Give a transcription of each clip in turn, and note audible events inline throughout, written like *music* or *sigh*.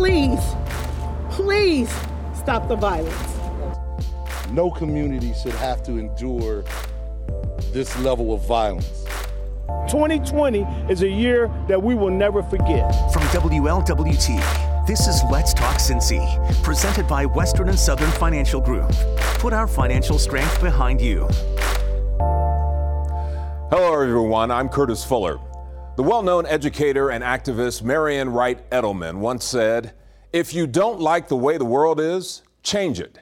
please, please stop the violence. No community should have to endure this level of violence. 2020 is a year that we will never forget. From WLWT, this is Let's Talk Cincy, presented by Western and Southern Financial Group. Put our financial strength behind you. Hello, everyone. I'm Curtis Fuller. The well known educator and activist Marian Wright Edelman once said, If you don't like the way the world is, change it.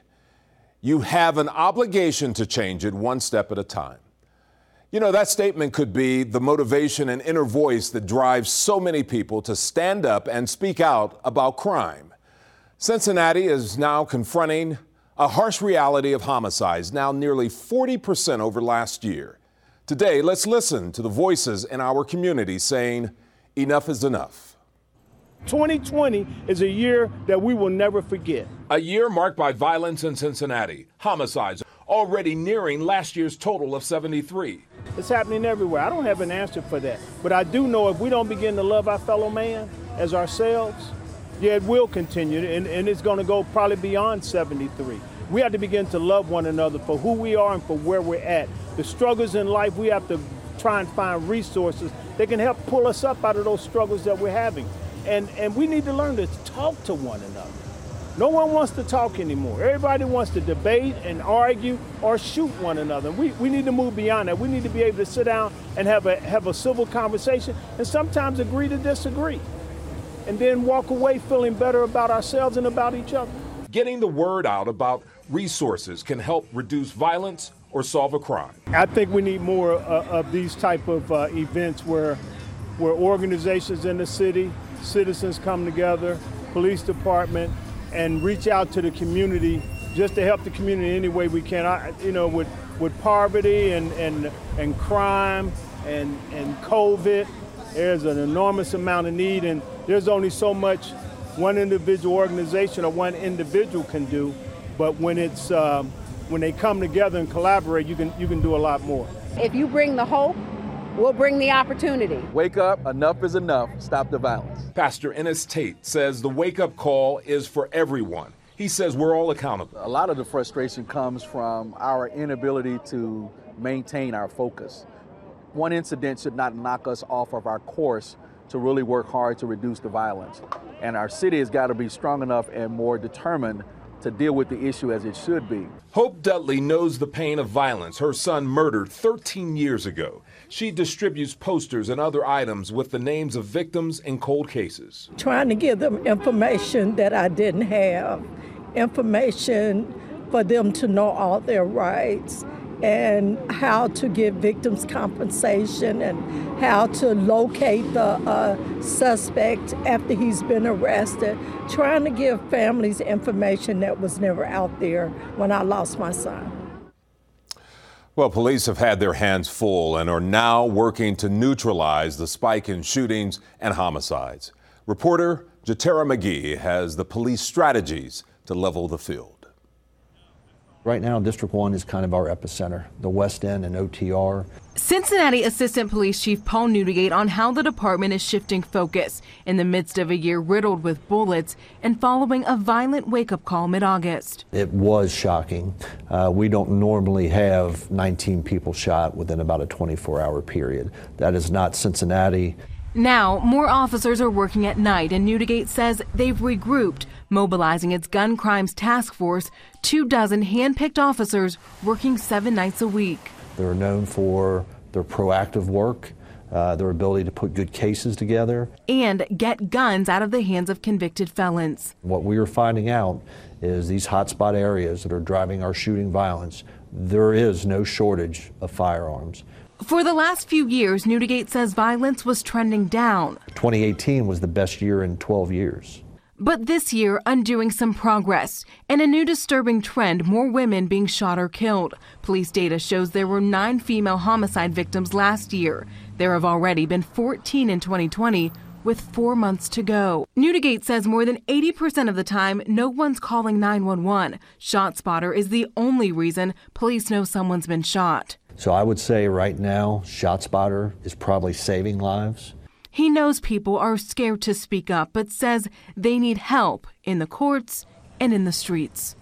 You have an obligation to change it one step at a time. You know, that statement could be the motivation and inner voice that drives so many people to stand up and speak out about crime. Cincinnati is now confronting a harsh reality of homicides, now nearly 40% over last year. Today, let's listen to the voices in our community saying, enough is enough. 2020 is a year that we will never forget. A year marked by violence in Cincinnati, homicides already nearing last year's total of 73. It's happening everywhere. I don't have an answer for that. But I do know if we don't begin to love our fellow man as ourselves, yeah, it will continue, and, and it's going to go probably beyond 73. We have to begin to love one another for who we are and for where we're at. The struggles in life, we have to try and find resources that can help pull us up out of those struggles that we're having. And, and we need to learn to talk to one another. No one wants to talk anymore. Everybody wants to debate and argue or shoot one another. We, we need to move beyond that. We need to be able to sit down and have a, have a civil conversation and sometimes agree to disagree. And then walk away feeling better about ourselves and about each other. Getting the word out about resources can help reduce violence or solve a crime. I think we need more uh, of these type of uh, events where, where organizations in the city, citizens come together, police department, and reach out to the community just to help the community any way we can. I, you know, with with poverty and and and crime and and COVID, there's an enormous amount of need, and there's only so much one individual organization or one individual can do. But when it's um, when they come together and collaborate, you can you can do a lot more. If you bring the hope We'll bring the opportunity. Wake up, enough is enough, stop the violence. Pastor Ennis Tate says the wake up call is for everyone. He says we're all accountable. A lot of the frustration comes from our inability to maintain our focus. One incident should not knock us off of our course to really work hard to reduce the violence. And our city has got to be strong enough and more determined to deal with the issue as it should be. Hope Dudley knows the pain of violence. Her son murdered 13 years ago. She distributes posters and other items with the names of victims in cold cases. Trying to give them information that I didn't have, information for them to know all their rights and how to give victims compensation and how to locate the uh, suspect after he's been arrested. Trying to give families information that was never out there when I lost my son. Well, police have had their hands full and are now working to neutralize the spike in shootings and homicides. Reporter Jatara McGee has the police strategies to level the field. Right now, District 1 is kind of our epicenter, the West End and OTR. Cincinnati Assistant Police Chief Paul Neudigate on how the department is shifting focus in the midst of a year riddled with bullets and following a violent wake up call mid August. It was shocking. Uh, we don't normally have 19 people shot within about a 24 hour period. That is not Cincinnati. Now, more officers are working at night, and Neudigate says they've regrouped, mobilizing its gun crimes task force, two dozen hand-picked officers working seven nights a week. They're known for their proactive work, uh, their ability to put good cases together, and get guns out of the hands of convicted felons. What we are finding out is these hotspot areas that are driving our shooting violence, there is no shortage of firearms. For the last few years, Neudigate says violence was trending down. 2018 was the best year in 12 years. But this year, undoing some progress and a new disturbing trend more women being shot or killed. Police data shows there were nine female homicide victims last year. There have already been 14 in 2020, with four months to go. Neudigate says more than 80% of the time, no one's calling 911. ShotSpotter is the only reason police know someone's been shot. So I would say right now, ShotSpotter is probably saving lives. He knows people are scared to speak up, but says they need help in the courts and in the streets.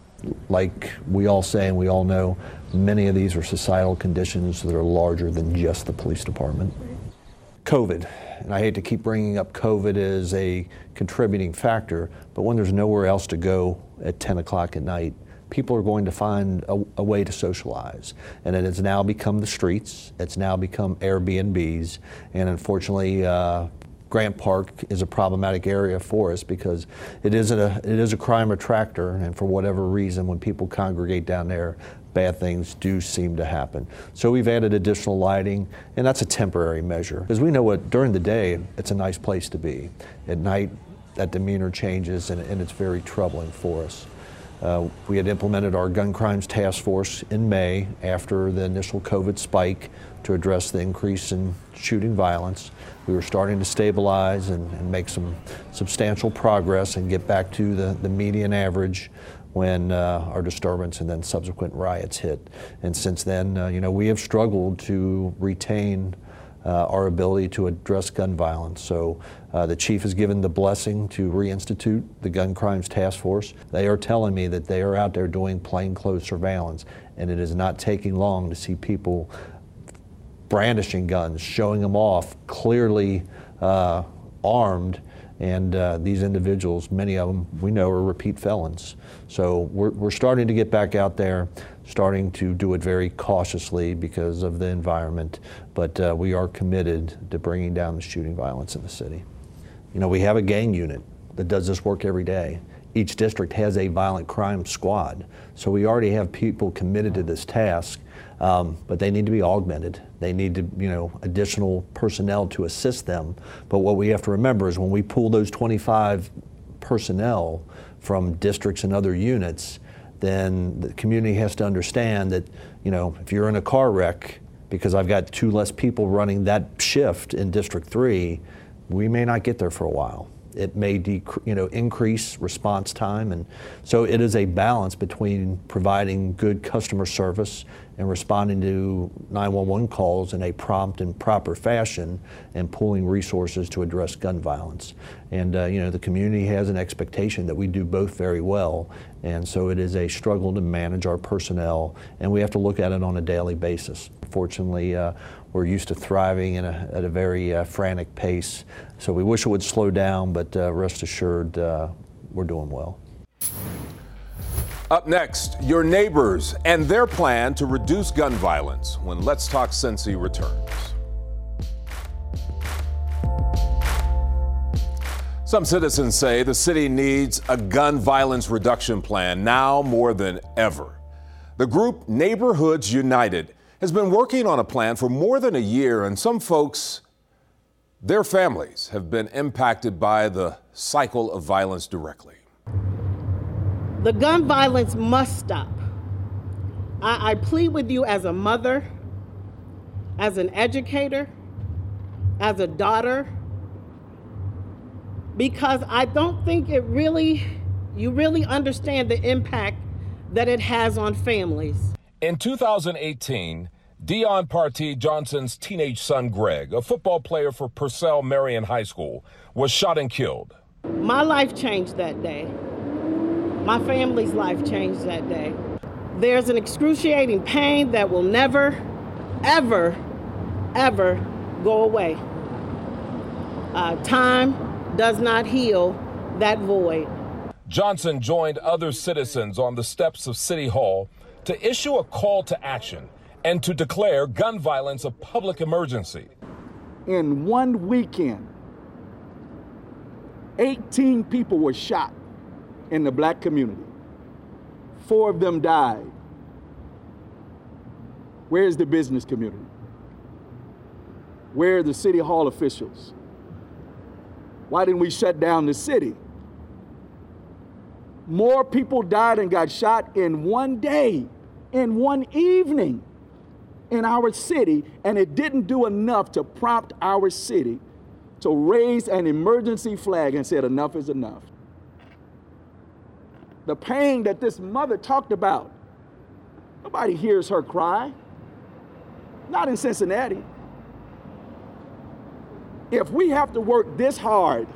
Like we all say and we all know, many of these are societal conditions that are larger than just the police department. COVID, and I hate to keep bringing up COVID as a contributing factor, but when there's nowhere else to go at 10 o'clock at night, people are going to find a, a, way to socialize. And it has now become the streets, it's now become Airbnbs, and unfortunately, uh, Grant Park is a problematic area for us because it is a it is a crime attractor, and for whatever reason, when people congregate down there, bad things do seem to happen. So we've added additional lighting, and that's a temporary measure because we know what during the day it's a nice place to be. At night, that demeanor changes, and, and it's very troubling for us. Uh, we had implemented our gun crimes task force in May after the initial COVID spike to address the increase in shooting violence. We were starting to stabilize and, and make some substantial progress and get back to the, the median average when uh, our disturbance and then subsequent riots hit. And since then, uh, you know, we have struggled to retain our ability to address gun violence. So uh, the chief has given the blessing to reinstitute the gun crimes task force. They are telling me that they are out there doing plainclothes surveillance, and it is not taking long to see people brandishing guns, showing them off, clearly uh, armed. And uh, these individuals, many of them we know are repeat felons. So we're, we're starting to get back out there starting to do it very cautiously because of the environment, but uh, we are committed to bringing down the shooting violence in the city. You know, we have a gang unit that does this work every day. Each district has a violent crime squad, so we already have people committed to this task, um, but they need to be augmented. They need to, you know, additional personnel to assist them. But what we have to remember is when we pull those 25 personnel from districts and other units, then the community has to understand that, you know, if you're in a car wreck, because I've got two less people running that shift in District 3, we may not get there for a while. It may you know, increase response time. And so it is a balance between providing good customer service and responding to 911 calls in a prompt and proper fashion and pooling resources to address gun violence. And uh, you know, the community has an expectation that we do both very well. And so it is a struggle to manage our personnel, and we have to look at it on a daily basis. Fortunately, uh, we're used to thriving a, at a very uh, frantic pace. So we wish it would slow down, but uh, rest assured, uh, we're doing well. Up next, your neighbors and their plan to reduce gun violence when Let's Talk Cincy returns. Some citizens say the city needs a gun violence reduction plan now more than ever. The group Neighborhoods United has been working on a plan for more than a year, and some folks, their families, have been impacted by the cycle of violence directly. The gun violence must stop. I, I plead with you as a mother, as an educator, as a daughter, because I don't think it really, you really understand the impact that it has on families. In 2018, Dion Partee Johnson's teenage son, Greg, a football player for Purcell Marian High School, was shot and killed. My life changed that day. My family's life changed that day. There's an excruciating pain that will never, ever, ever go away. Uh, time does not heal that void. Johnson joined other citizens on the steps of City Hall to issue a call to action and to declare gun violence a public emergency. In one weekend, 18 people were shot in the black community. Four of them died. Where's the business community? Where are the city hall officials? Why didn't we shut down the city? More people died and got shot in one day in one evening in our city, and it didn't do enough to prompt our city to raise an emergency flag and said, enough is enough. The pain that this mother talked about, nobody hears her cry. Not in Cincinnati. If we have to work this hard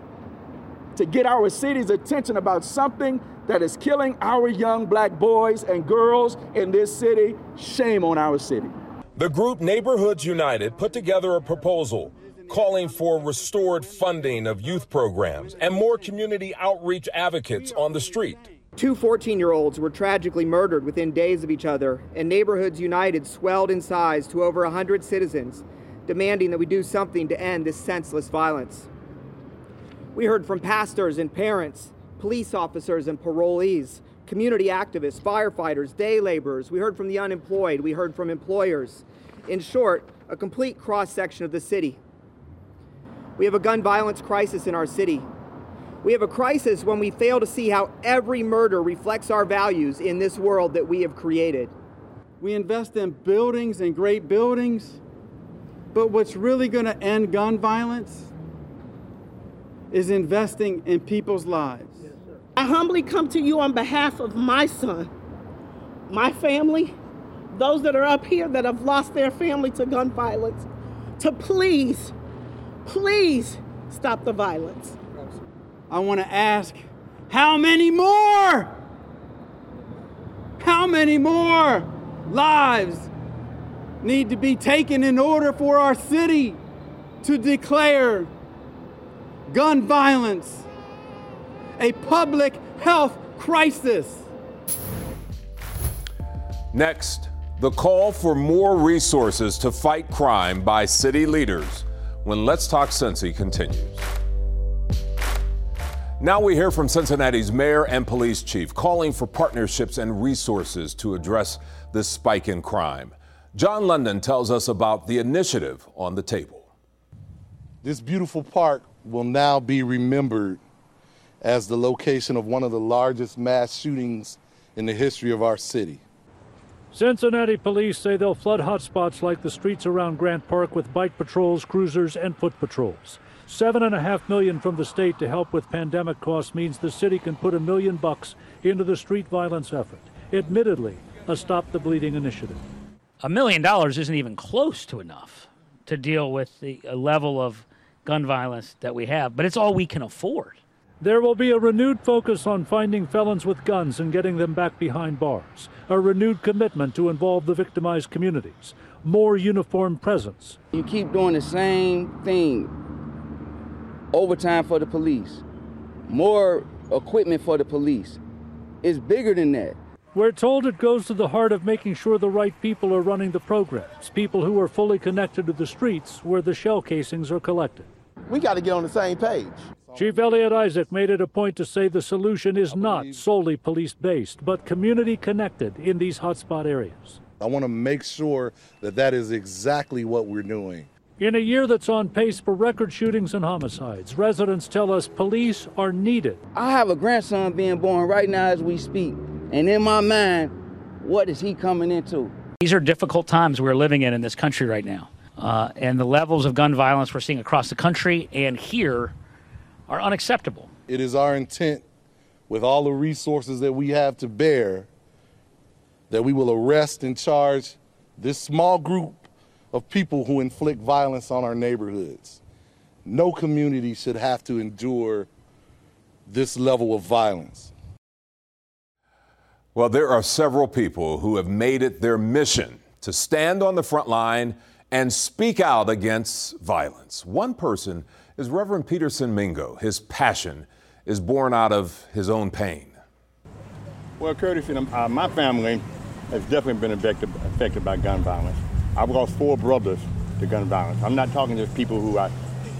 to get our city's attention about something that is killing our young black boys and girls in this city, shame on our city. The group Neighborhoods United put together a proposal calling for restored funding of youth programs and more community outreach advocates on the street. Two 14 year olds were tragically murdered within days of each other, and Neighborhoods United swelled in size to over 100 citizens, demanding that we do something to end this senseless violence. We heard from pastors and parents, police officers and parolees, community activists, firefighters, day laborers. We heard from the unemployed. We heard from employers. In short, a complete cross section of the city. We have a gun violence crisis in our city. We have a crisis when we fail to see how every murder reflects our values in this world that we have created. We invest in buildings and great buildings, but what's really going to end gun violence is investing in people's lives. I humbly come to you on behalf of my son, my family, those that are up here that have lost their family to gun violence, to please Please stop the violence. I want to ask how many more? How many more lives need to be taken in order for our city to declare gun violence a public health crisis? Next, the call for more resources to fight crime by city leaders when Let's Talk Cincy continues. Now we hear from Cincinnati's mayor and police chief calling for partnerships and resources to address this spike in crime. John London tells us about the initiative on the table. This beautiful park will now be remembered as the location of one of the largest mass shootings in the history of our city. Cincinnati police say they'll flood hotspots like the streets around Grant Park with bike patrols, cruisers, and foot patrols. Seven and a half million from the state to help with pandemic costs means the city can put a million bucks into the street violence effort. Admittedly, a Stop the Bleeding initiative. A million dollars isn't even close to enough to deal with the level of gun violence that we have, but it's all we can afford. There will be a renewed focus on finding felons with guns and getting them back behind bars, a renewed commitment to involve the victimized communities, more uniform presence. You keep doing the same thing overtime for the police, more equipment for the police. It's bigger than that. We're told it goes to the heart of making sure the right people are running the programs, people who are fully connected to the streets where the shell casings are collected. We got to get on the same page. Chief Eliot Isaac made it a point to say the solution is not solely police based, but community connected in these hotspot areas. I want to make sure that that is exactly what we're doing. In a year that's on pace for record shootings and homicides, residents tell us police are needed. I have a grandson being born right now as we speak, and in my mind, what is he coming into? These are difficult times we're living in in this country right now. Uh, and the levels of gun violence we're seeing across the country and here are unacceptable. It is our intent, with all the resources that we have to bear, that we will arrest and charge this small group of people who inflict violence on our neighborhoods. No community should have to endure this level of violence. Well, there are several people who have made it their mission to stand on the front line and speak out against violence. One person is Reverend Peterson Mingo. His passion is born out of his own pain. Well, Curtis, uh, my family has definitely been affected, affected by gun violence. I've lost four brothers to gun violence. I'm not talking just people who I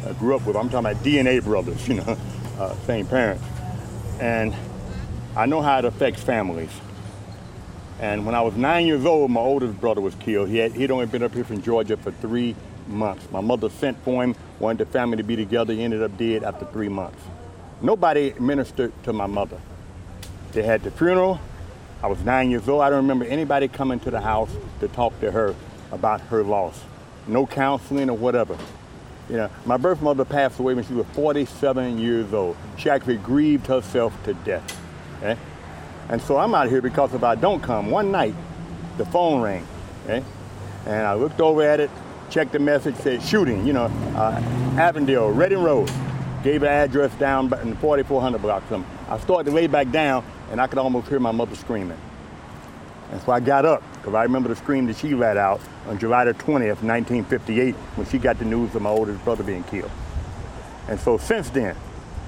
uh, grew up with. I'm talking about DNA brothers, *laughs* you know, uh, same parents. And I know how it affects families. And when I was nine years old, my oldest brother was killed. He had, he'd only been up here from Georgia for three months. My mother sent for him, wanted the family to be together. He ended up dead after three months. Nobody ministered to my mother. They had the funeral. I was nine years old. I don't remember anybody coming to the house to talk to her about her loss. No counseling or whatever. You know, my birth mother passed away when she was 47 years old. She actually grieved herself to death. Okay? And so I'm out here because if I don't come, one night the phone rang. Okay? And I looked over at it checked the message, said shooting, you know, uh, Avondale, Reading Road. Gave an address down in the 4400 block. Something. I started to lay back down, and I could almost hear my mother screaming. And so I got up, because I remember the scream that she let out on July the 20th, 1958, when she got the news of my oldest brother being killed. And so since then,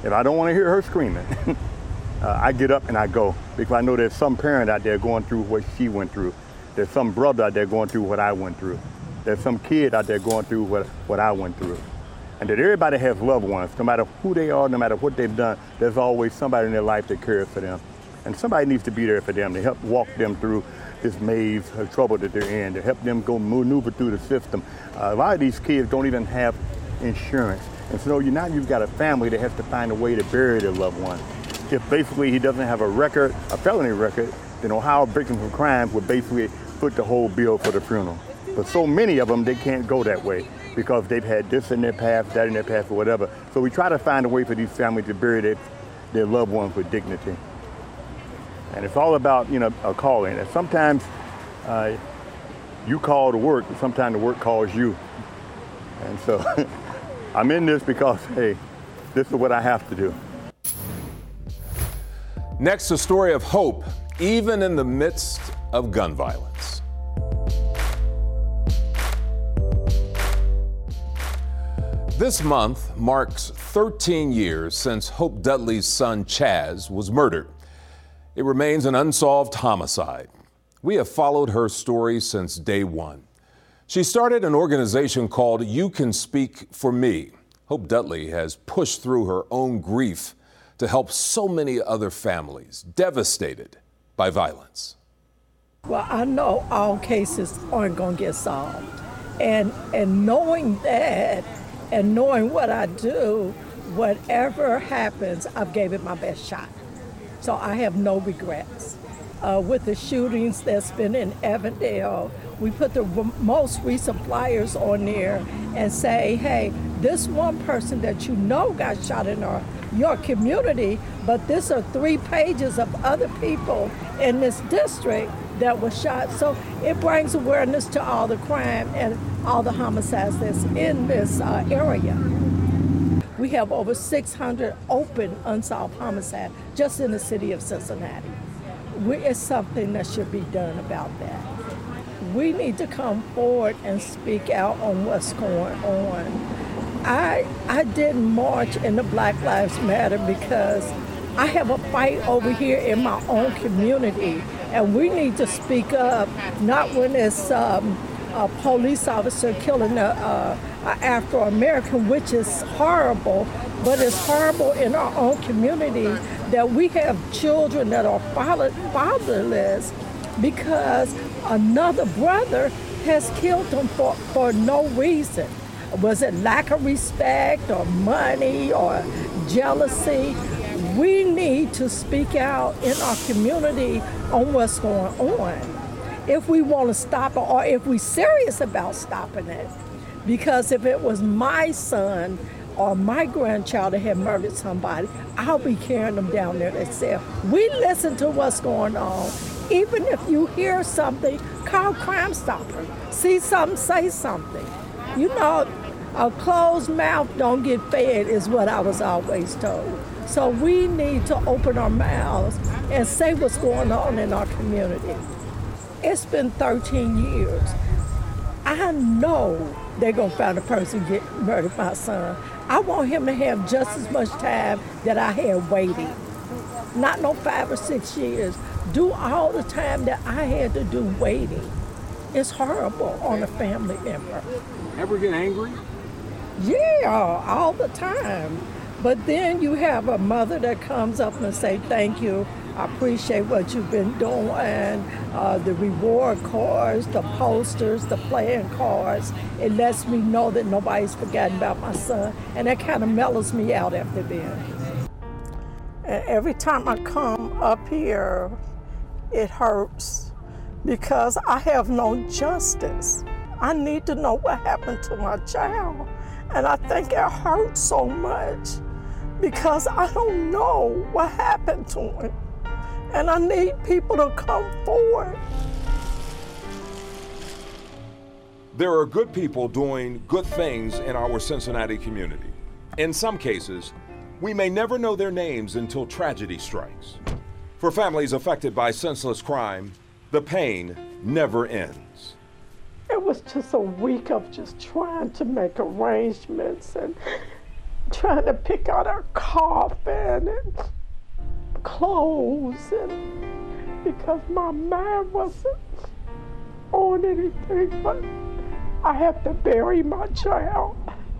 if I don't want to hear her screaming, *laughs* uh, I get up and I go because I know there's some parent out there going through what she went through. There's some brother out there going through what I went through. There's some kid out there going through what, what I went through. And that everybody has loved ones, no matter who they are, no matter what they've done, there's always somebody in their life that cares for them. And somebody needs to be there for them to help walk them through this maze of trouble that they're in, to help them go maneuver through the system. Uh, a lot of these kids don't even have insurance. And so you now you've got a family that has to find a way to bury their loved one. If basically he doesn't have a record, a felony record, then Ohio Victims of Crimes would basically put the whole bill for the funeral. But so many of them, they can't go that way because they've had this in their past, that in their past, or whatever. So we try to find a way for these families to bury their, their loved ones with dignity. And it's all about, you know, a calling. And sometimes uh, you call to work, sometimes the work calls you. And so *laughs* I'm in this because, hey, this is what I have to do. Next, a story of hope, even in the midst of gun violence. This month marks 13 years since Hope Dudley's son Chaz was murdered. It remains an unsolved homicide. We have followed her story since day one. She started an organization called You Can Speak for Me. Hope Dudley has pushed through her own grief to help so many other families devastated by violence. Well, I know all cases aren't going to get solved. And, and knowing that and knowing what I do, whatever happens, I've gave it my best shot. So I have no regrets. Uh, with the shootings that's been in Avondale, we put the most recent flyers on there and say, hey, this one person that you know got shot in our, your community, but this are three pages of other people in this district that was shot. So it brings awareness to all the crime and all the homicides that's in this uh, area. We have over 600 open unsolved homicides just in the city of Cincinnati. We, it's something that should be done about that. We need to come forward and speak out on what's going on. I, I didn't march in the Black Lives Matter because I have a fight over here in my own community, and we need to speak up, not when it's um, a police officer killing a, a, Afro American, which is horrible, but it's horrible in our own community that we have children that are fatherless because another brother has killed them for, for no reason. Was it lack of respect or money or jealousy? We need to speak out in our community on what's going on if we want to stop it or if we're serious about stopping it. Because if it was my son or my grandchild that had murdered somebody, I'll be carrying them down there themselves. We listen to what's going on. Even if you hear something, call Crime Stopper. See something, say something. You know, a closed mouth don't get fed is what I was always told. So we need to open our mouths and say what's going on in our community. It's been 13 years. I know they're gonna find a person get murdered my son. I want him to have just as much time that I had waiting. Not no five or six years. Do all the time that I had to do waiting. It's horrible on a family member. Ever get angry? Yeah, all the time. But then you have a mother that comes up and say thank you I appreciate what you've been doing, uh, the reward cards, the posters, the playing cards. It lets me know that nobody's forgotten about my son, and that kind of mellows me out after then. And every time I come up here, it hurts because I have no justice. I need to know what happened to my child. And I think it hurts so much because I don't know what happened to him and I need people to come forward. There are good people doing good things in our Cincinnati community. In some cases, we may never know their names until tragedy strikes. For families affected by senseless crime, the pain never ends. It was just a week of just trying to make arrangements and trying to pick out our coffin and clothes and because my mind wasn't on anything but I have to bury my child.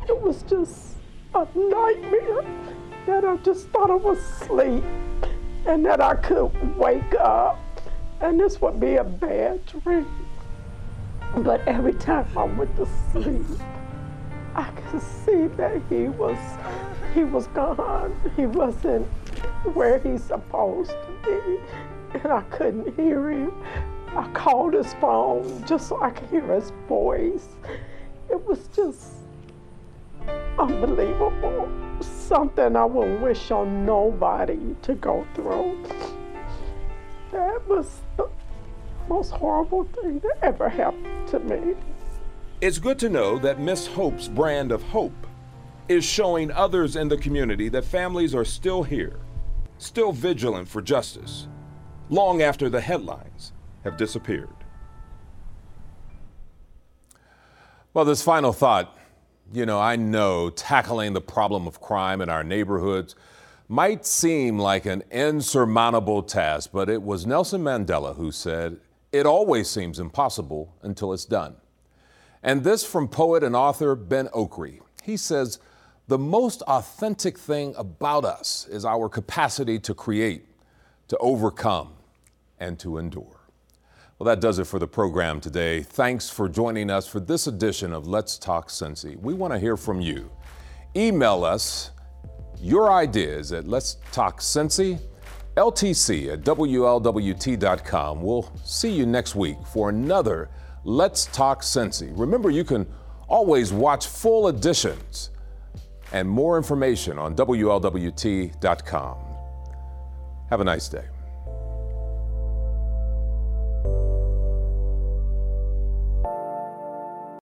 It was just a nightmare that I just thought I was asleep and that I could wake up and this would be a bad dream. But every time I went to sleep, I could see that he was he was gone. He wasn't where he's supposed to be. And I couldn't hear him. I called his phone just so I could hear his voice. It was just unbelievable. Something I wouldn't wish on nobody to go through. That was the most horrible thing that ever happened to me. It's good to know that Miss Hope's brand of hope is showing others in the community that families are still here, still vigilant for justice, long after the headlines have disappeared. Well, this final thought you know, I know tackling the problem of crime in our neighborhoods might seem like an insurmountable task, but it was Nelson Mandela who said, It always seems impossible until it's done. And this from poet and author Ben Okri. He says, The most authentic thing about us is our capacity to create, to overcome, and to endure. Well, that does it for the program today. Thanks for joining us for this edition of Let's Talk Cincy. We want to hear from you. Email us your ideas at Let's Talk Cincy, LTC at WLWT.com. We'll see you next week for another Let's Talk Cincy. Remember, you can always watch full editions and more information on WLWT.com. Have a nice day.